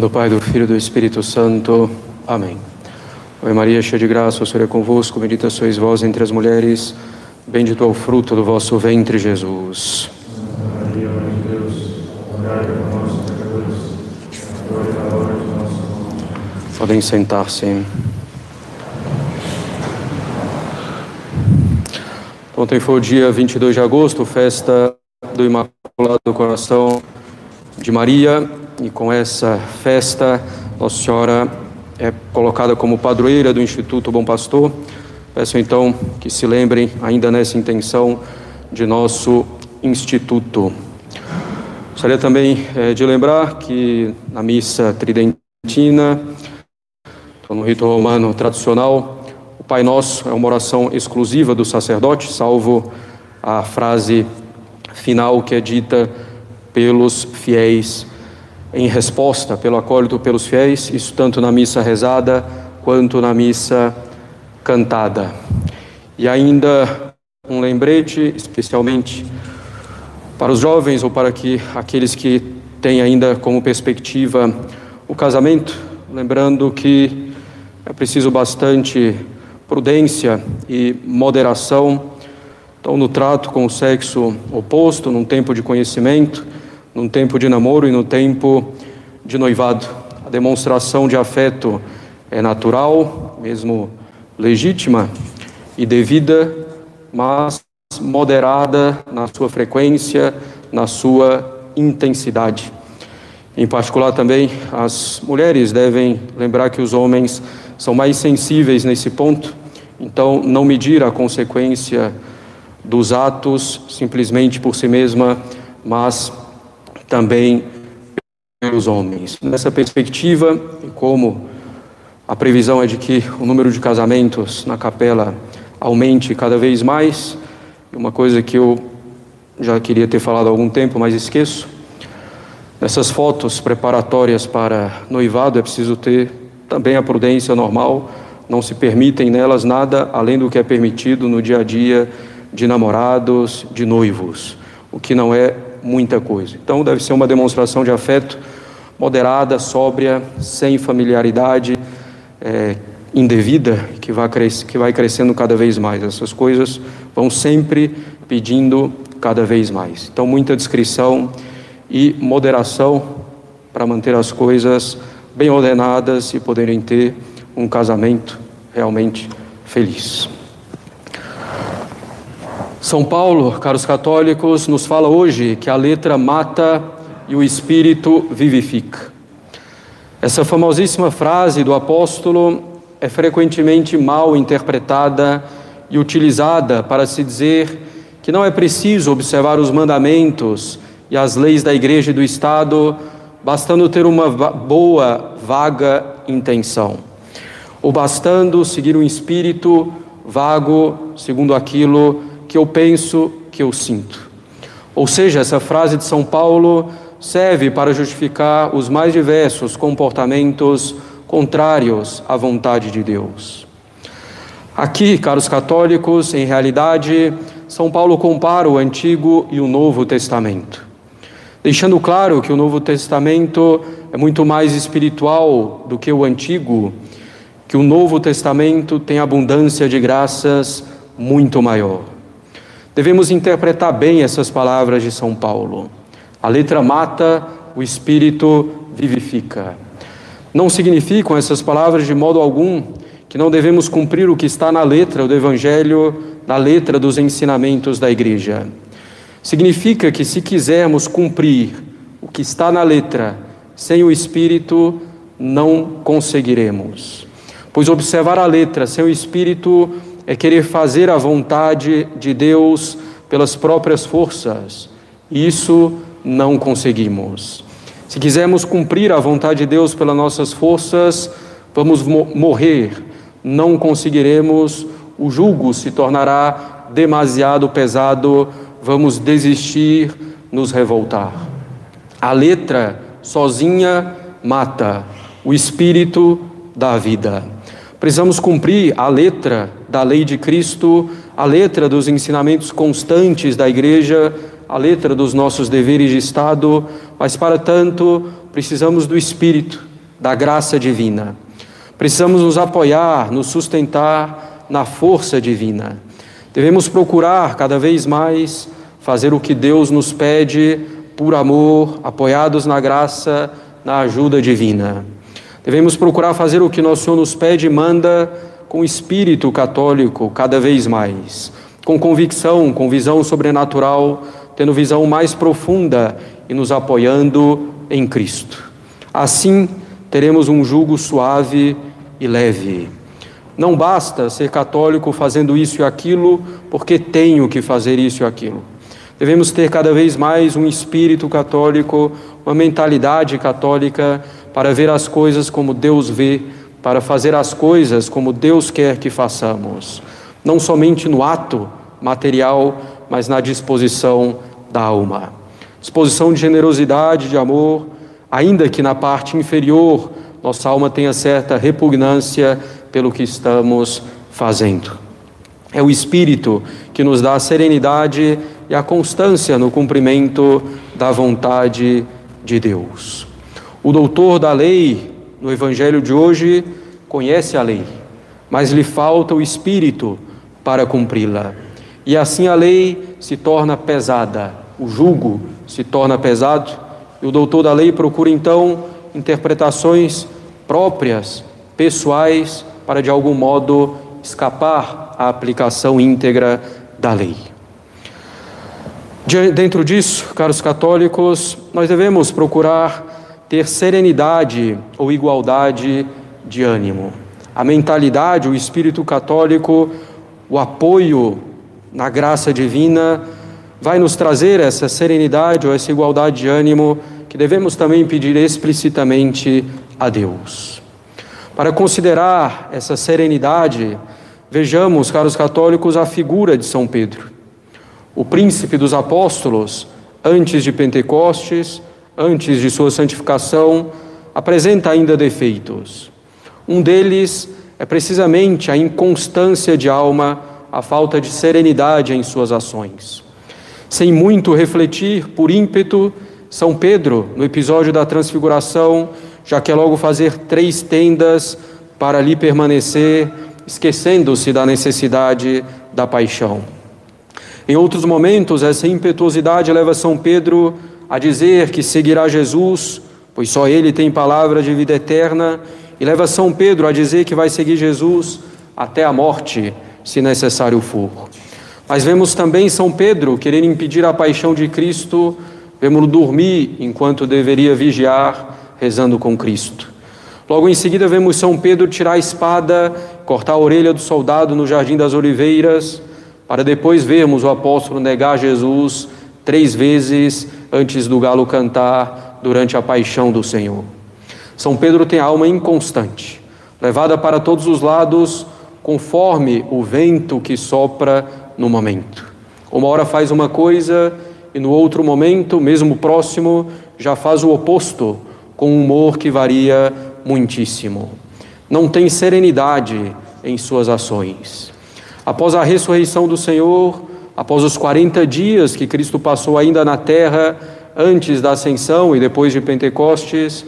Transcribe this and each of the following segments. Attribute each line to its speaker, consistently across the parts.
Speaker 1: do Pai, do Filho e do Espírito Santo. Amém. Ave Maria, cheia de graça, o Senhor é convosco, bendita sois vós entre as mulheres, bendito é o fruto do vosso ventre, Jesus. Maria, Mãe de Deus, rogai por nós, pecadores, agora e na hora de nossa morte. Podem sentar-se. Ontem foi o dia 22 de agosto, festa do Imaculado Coração de Maria, e com essa festa, Nossa Senhora é colocada como padroeira do Instituto Bom Pastor. Peço então que se lembrem, ainda nessa intenção, de nosso instituto. Gostaria também é, de lembrar que na missa tridentina, no rito romano tradicional, o Pai Nosso é uma oração exclusiva do sacerdote, salvo a frase final que é dita pelos fiéis em resposta, pelo acólito pelos fiéis, isso tanto na missa rezada quanto na missa cantada. E ainda um lembrete, especialmente para os jovens ou para que aqueles que têm ainda como perspectiva o casamento, lembrando que é preciso bastante prudência e moderação, então no trato com o sexo oposto, num tempo de conhecimento, num tempo de namoro e no tempo de noivado. A demonstração de afeto é natural, mesmo legítima e devida, mas moderada na sua frequência, na sua intensidade. Em particular, também as mulheres devem lembrar que os homens são mais sensíveis nesse ponto, então não medir a consequência dos atos simplesmente por si mesma, mas também pelos homens. Nessa perspectiva, e como a previsão é de que o número de casamentos na capela aumente cada vez mais, uma coisa que eu já queria ter falado há algum tempo, mas esqueço. Nessas fotos preparatórias para noivado é preciso ter também a prudência normal, não se permitem nelas nada além do que é permitido no dia a dia de namorados, de noivos, o que não é muita coisa. Então deve ser uma demonstração de afeto moderada, sóbria, sem familiaridade é, indevida, que vai, que vai crescendo cada vez mais. Essas coisas vão sempre pedindo cada vez mais. Então, muita discrição e moderação para manter as coisas bem ordenadas e poderem ter um casamento realmente feliz. São Paulo, caros católicos, nos fala hoje que a letra mata e o espírito vivifica. Essa famosíssima frase do apóstolo é frequentemente mal interpretada e utilizada para se dizer que não é preciso observar os mandamentos e as leis da igreja e do Estado bastando ter uma boa, vaga intenção, ou bastando seguir um espírito vago segundo aquilo que eu penso, que eu sinto. Ou seja, essa frase de São Paulo serve para justificar os mais diversos comportamentos contrários à vontade de Deus. Aqui, caros católicos, em realidade, São Paulo compara o Antigo e o Novo Testamento deixando claro que o Novo Testamento é muito mais espiritual do que o Antigo, que o Novo Testamento tem abundância de graças muito maior. Devemos interpretar bem essas palavras de São Paulo. A letra mata, o espírito vivifica. Não significam essas palavras de modo algum que não devemos cumprir o que está na letra do Evangelho, na letra dos ensinamentos da igreja. Significa que se quisermos cumprir o que está na letra sem o Espírito, não conseguiremos. Pois observar a letra sem o Espírito é querer fazer a vontade de Deus pelas próprias forças. Isso não conseguimos. Se quisermos cumprir a vontade de Deus pelas nossas forças, vamos morrer, não conseguiremos, o jugo se tornará demasiado pesado vamos desistir, nos revoltar. A letra sozinha mata, o espírito dá vida. Precisamos cumprir a letra da lei de Cristo, a letra dos ensinamentos constantes da igreja, a letra dos nossos deveres de Estado, mas para tanto precisamos do Espírito, da graça divina. Precisamos nos apoiar, nos sustentar na força divina. Devemos procurar cada vez mais fazer o que Deus nos pede por amor, apoiados na graça, na ajuda divina. Devemos procurar fazer o que nosso Senhor nos pede e manda com espírito católico cada vez mais, com convicção, com visão sobrenatural, tendo visão mais profunda e nos apoiando em Cristo. Assim, teremos um jugo suave e leve. Não basta ser católico fazendo isso e aquilo, porque tenho que fazer isso e aquilo. Devemos ter cada vez mais um espírito católico, uma mentalidade católica para ver as coisas como Deus vê, para fazer as coisas como Deus quer que façamos, não somente no ato material, mas na disposição da alma. Disposição de generosidade, de amor, ainda que na parte inferior nossa alma tenha certa repugnância pelo que estamos fazendo. É o Espírito que nos dá a serenidade e a constância no cumprimento da vontade de Deus. O doutor da lei, no Evangelho de hoje, conhece a lei, mas lhe falta o Espírito para cumpri-la. E assim a lei se torna pesada, o jugo se torna pesado, e o doutor da lei procura então interpretações próprias, pessoais, para de algum modo escapar à aplicação íntegra da lei. Dentro disso, caros católicos, nós devemos procurar ter serenidade ou igualdade de ânimo. A mentalidade, o espírito católico, o apoio na graça divina vai nos trazer essa serenidade ou essa igualdade de ânimo que devemos também pedir explicitamente a Deus. Para considerar essa serenidade, vejamos, caros católicos, a figura de São Pedro, o príncipe dos apóstolos, antes de Pentecostes, antes de sua santificação, apresenta ainda defeitos. Um deles é precisamente a inconstância de alma, a falta de serenidade em suas ações. Sem muito refletir, por ímpeto, São Pedro, no episódio da Transfiguração, já quer logo fazer três tendas para ali permanecer, esquecendo-se da necessidade da paixão. Em outros momentos, essa impetuosidade leva São Pedro a dizer que seguirá Jesus, pois só ele tem palavra de vida eterna, e leva São Pedro a dizer que vai seguir Jesus até a morte, se necessário for. Mas vemos também São Pedro querer impedir a paixão de Cristo, vemos-lo dormir enquanto deveria vigiar, rezando com Cristo. Logo em seguida, vemos São Pedro tirar a espada, cortar a orelha do soldado no Jardim das Oliveiras, para depois vermos o apóstolo negar Jesus três vezes antes do galo cantar durante a paixão do Senhor. São Pedro tem a alma inconstante, levada para todos os lados, conforme o vento que sopra no momento. Uma hora faz uma coisa e no outro momento, mesmo próximo, já faz o oposto com um humor que varia muitíssimo. Não tem serenidade em suas ações. Após a ressurreição do Senhor, após os 40 dias que Cristo passou ainda na terra, antes da ascensão e depois de Pentecostes,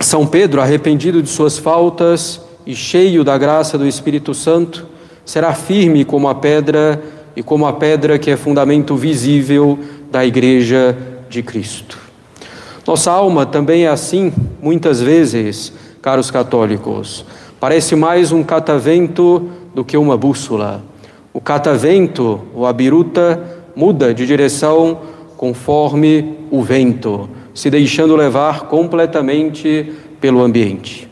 Speaker 1: São Pedro, arrependido de suas faltas e cheio da graça do Espírito Santo, será firme como a pedra e como a pedra que é fundamento visível da Igreja de Cristo. Nossa alma também é assim, muitas vezes, caros católicos. Parece mais um catavento do que uma bússola. O catavento, ou a biruta, muda de direção conforme o vento, se deixando levar completamente pelo ambiente.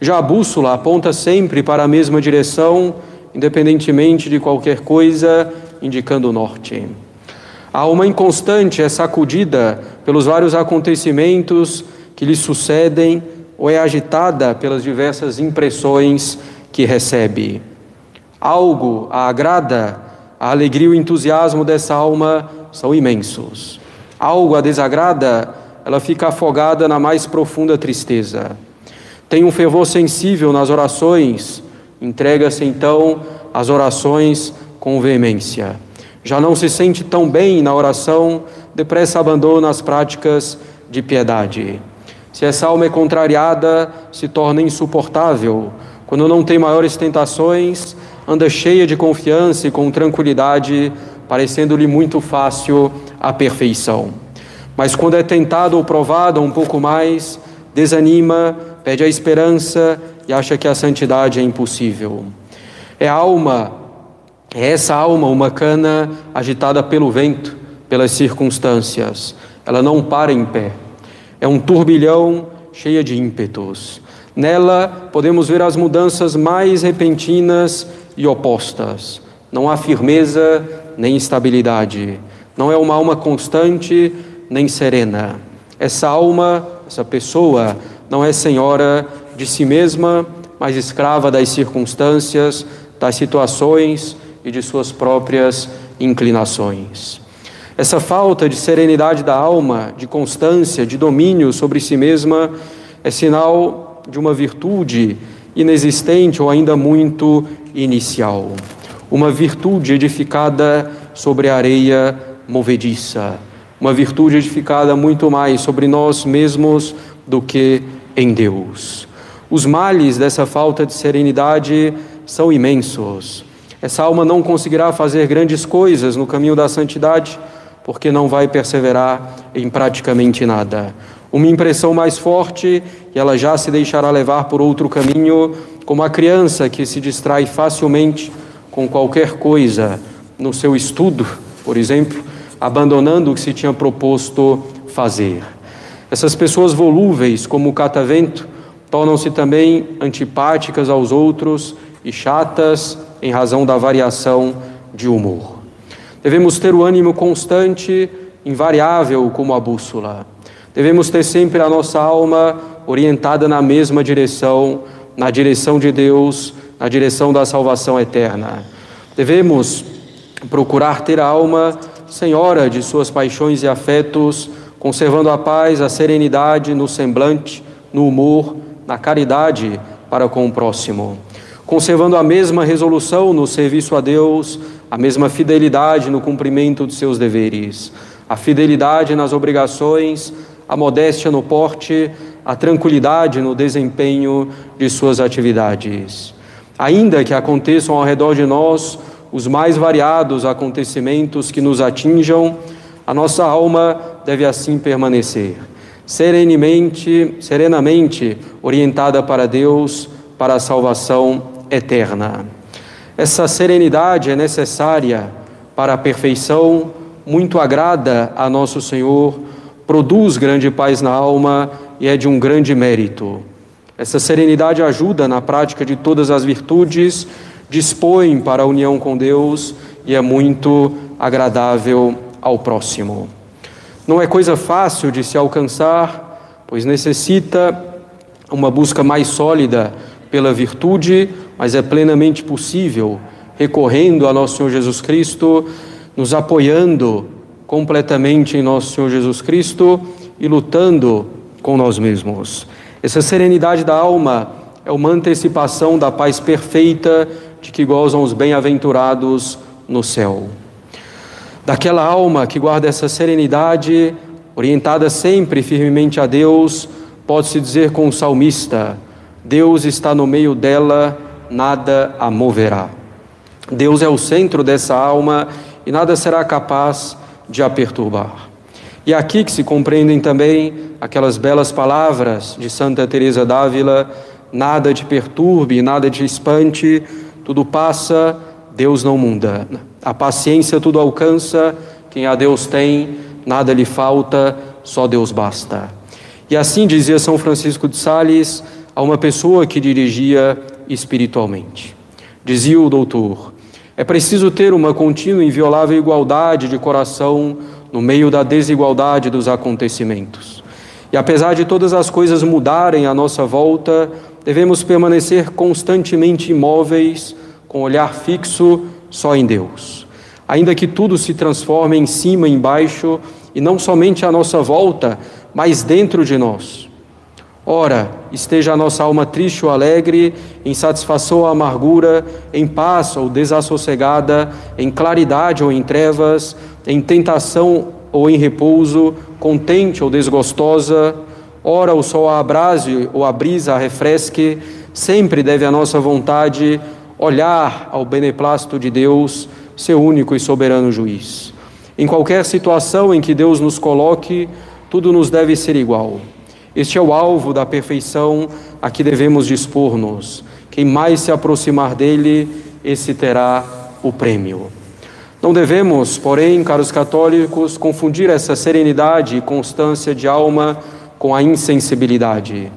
Speaker 1: Já a bússola aponta sempre para a mesma direção, independentemente de qualquer coisa indicando o norte. A alma inconstante é sacudida pelos vários acontecimentos que lhe sucedem ou é agitada pelas diversas impressões que recebe. Algo a agrada, a alegria e o entusiasmo dessa alma são imensos. Algo a desagrada, ela fica afogada na mais profunda tristeza. Tem um fervor sensível nas orações, entrega-se então às orações com veemência já não se sente tão bem na oração, depressa abandona as práticas de piedade. Se essa alma é contrariada, se torna insuportável. Quando não tem maiores tentações, anda cheia de confiança e com tranquilidade, parecendo-lhe muito fácil a perfeição. Mas quando é tentado ou provado um pouco mais, desanima, pede a esperança e acha que a santidade é impossível. É a alma, é essa alma uma cana agitada pelo vento, pelas circunstâncias. Ela não para em pé. É um turbilhão cheia de ímpetos. Nela podemos ver as mudanças mais repentinas e opostas. Não há firmeza nem estabilidade. Não é uma alma constante nem serena. Essa alma, essa pessoa, não é senhora de si mesma, mas escrava das circunstâncias, das situações e de suas próprias inclinações. Essa falta de serenidade da alma, de constância, de domínio sobre si mesma, é sinal de uma virtude inexistente ou ainda muito inicial. Uma virtude edificada sobre areia movediça uma virtude edificada muito mais sobre nós mesmos do que em Deus. Os males dessa falta de serenidade são imensos. Essa alma não conseguirá fazer grandes coisas no caminho da santidade, porque não vai perseverar em praticamente nada. Uma impressão mais forte e ela já se deixará levar por outro caminho, como a criança que se distrai facilmente com qualquer coisa no seu estudo, por exemplo, abandonando o que se tinha proposto fazer. Essas pessoas volúveis, como o catavento, tornam-se também antipáticas aos outros e chatas em razão da variação de humor. Devemos ter o ânimo constante, invariável como a bússola. Devemos ter sempre a nossa alma orientada na mesma direção, na direção de Deus, na direção da salvação eterna. Devemos procurar ter a alma senhora de suas paixões e afetos, conservando a paz, a serenidade no semblante, no humor, na caridade para com o próximo, conservando a mesma resolução no serviço a Deus, a mesma fidelidade no cumprimento de seus deveres, a fidelidade nas obrigações, a modéstia no porte, a tranquilidade no desempenho de suas atividades. Ainda que aconteçam ao redor de nós os mais variados acontecimentos que nos atinjam, a nossa alma deve assim permanecer, serenamente, serenamente orientada para Deus, para a salvação eterna. Essa serenidade é necessária para a perfeição, muito agrada a nosso Senhor, produz grande paz na alma e é de um grande mérito. Essa serenidade ajuda na prática de todas as virtudes dispõe para a união com Deus e é muito agradável ao próximo. Não é coisa fácil de se alcançar, pois necessita uma busca mais sólida pela virtude, mas é plenamente possível recorrendo a nosso Senhor Jesus Cristo, nos apoiando completamente em nosso Senhor Jesus Cristo e lutando com nós mesmos. Essa serenidade da alma é uma antecipação da paz perfeita de que gozam os bem-aventurados no céu. Daquela alma que guarda essa serenidade, orientada sempre firmemente a Deus, pode-se dizer com o salmista: Deus está no meio dela, nada a moverá. Deus é o centro dessa alma e nada será capaz de a perturbar. E é aqui que se compreendem também aquelas belas palavras de Santa Teresa d'Ávila: nada te perturbe, nada te espante, tudo passa, Deus não muda. A paciência tudo alcança, quem a Deus tem, nada lhe falta, só Deus basta. E assim dizia São Francisco de Sales a uma pessoa que dirigia espiritualmente. Dizia o doutor: é preciso ter uma contínua e inviolável igualdade de coração no meio da desigualdade dos acontecimentos. E apesar de todas as coisas mudarem à nossa volta, devemos permanecer constantemente imóveis, com olhar fixo só em Deus. Ainda que tudo se transforme em cima e embaixo, e não somente à nossa volta, mas dentro de nós. Ora, esteja a nossa alma triste ou alegre, em satisfação ou amargura, em paz ou desassossegada, em claridade ou em trevas, em tentação ou em repouso, contente ou desgostosa, ora o sol a abrase ou a brisa a refresque, sempre deve a nossa vontade olhar ao beneplácito de Deus, seu único e soberano juiz. Em qualquer situação em que Deus nos coloque, tudo nos deve ser igual. Este é o alvo da perfeição a que devemos dispor-nos. Quem mais se aproximar dele, esse terá o prêmio. Não devemos, porém, caros católicos, confundir essa serenidade e constância de alma com a insensibilidade.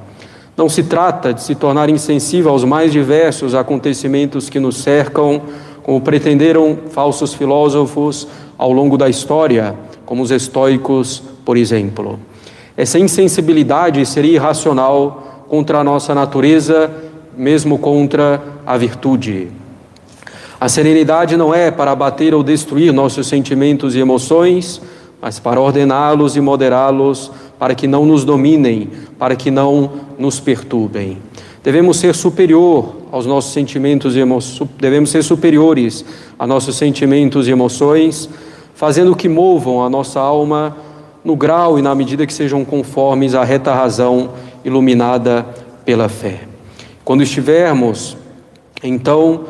Speaker 1: Não se trata de se tornar insensível aos mais diversos acontecimentos que nos cercam, como pretenderam falsos filósofos ao longo da história, como os estoicos, por exemplo. Essa insensibilidade seria irracional contra a nossa natureza, mesmo contra a virtude. A serenidade não é para abater ou destruir nossos sentimentos e emoções, mas para ordená-los e moderá-los, para que não nos dominem, para que não nos perturbem. Devemos ser superior aos nossos sentimentos e emoções, devemos ser superiores a nossos sentimentos e emoções, fazendo que movam a nossa alma no grau e na medida que sejam conformes à reta razão iluminada pela fé. Quando estivermos, então,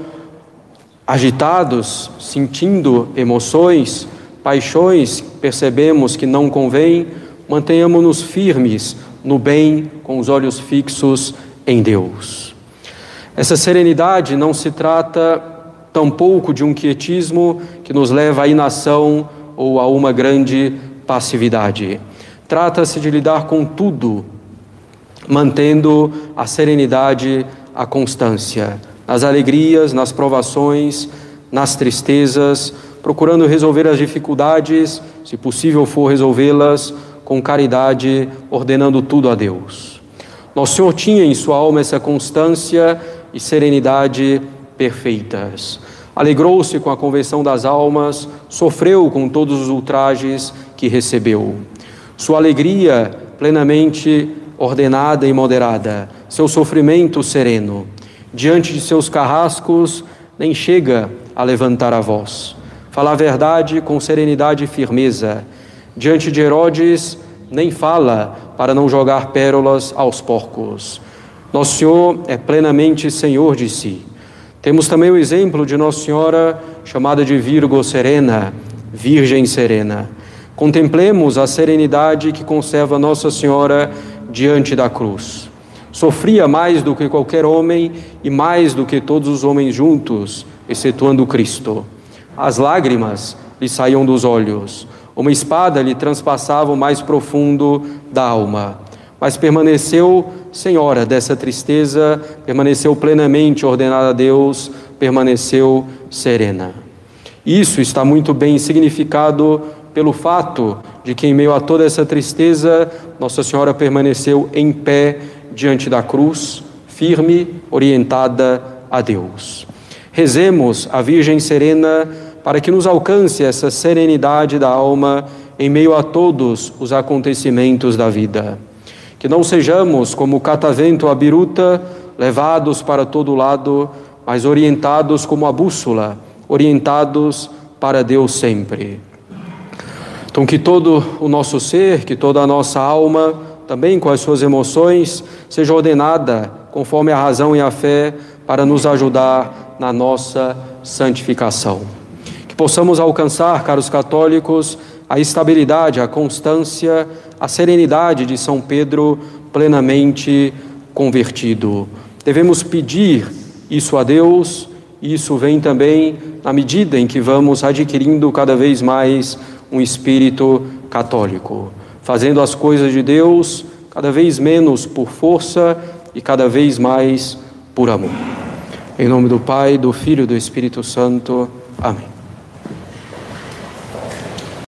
Speaker 1: agitados, sentindo emoções, paixões, percebemos que não convém, mantenhamos-nos firmes no bem, com os olhos fixos em Deus. Essa serenidade não se trata tampouco de um quietismo que nos leva à inação ou a uma grande passividade. Trata-se de lidar com tudo, mantendo a serenidade, a constância nas alegrias, nas provações, nas tristezas, procurando resolver as dificuldades, se possível for resolvê-las com caridade, ordenando tudo a Deus. Nosso Senhor tinha em sua alma essa constância e serenidade perfeitas. Alegrou-se com a conversão das almas, sofreu com todos os ultrajes que recebeu. Sua alegria plenamente ordenada e moderada, seu sofrimento sereno diante de seus carrascos, nem chega a levantar a voz. Fala a verdade com serenidade e firmeza. Diante de Herodes, nem fala para não jogar pérolas aos porcos. Nosso Senhor é plenamente Senhor de si. Temos também o exemplo de Nossa Senhora, chamada de Virgo Serena, Virgem Serena. Contemplemos a serenidade que conserva Nossa Senhora diante da cruz. Sofria mais do que qualquer homem e mais do que todos os homens juntos, excetuando Cristo. As lágrimas lhe saíam dos olhos, uma espada lhe transpassava o mais profundo da alma. Mas permaneceu senhora dessa tristeza, permaneceu plenamente ordenada a Deus, permaneceu serena. Isso está muito bem significado pelo fato de que, em meio a toda essa tristeza, Nossa Senhora permaneceu em pé diante da cruz, firme, orientada a Deus. Rezemos a Virgem Serena para que nos alcance essa serenidade da alma em meio a todos os acontecimentos da vida. Que não sejamos como o catavento a biruta, levados para todo lado, mas orientados como a bússola, orientados para Deus sempre. Então, que todo o nosso ser, que toda a nossa alma, também com as suas emoções, seja ordenada conforme a razão e a fé para nos ajudar na nossa santificação. Que possamos alcançar, caros católicos, a estabilidade, a constância, a serenidade de São Pedro plenamente convertido. Devemos pedir isso a Deus, e isso vem também na medida em que vamos adquirindo cada vez mais um espírito católico fazendo as coisas de Deus cada vez menos por força e cada vez mais por amor. Em nome do Pai, do Filho e do Espírito Santo. Amém.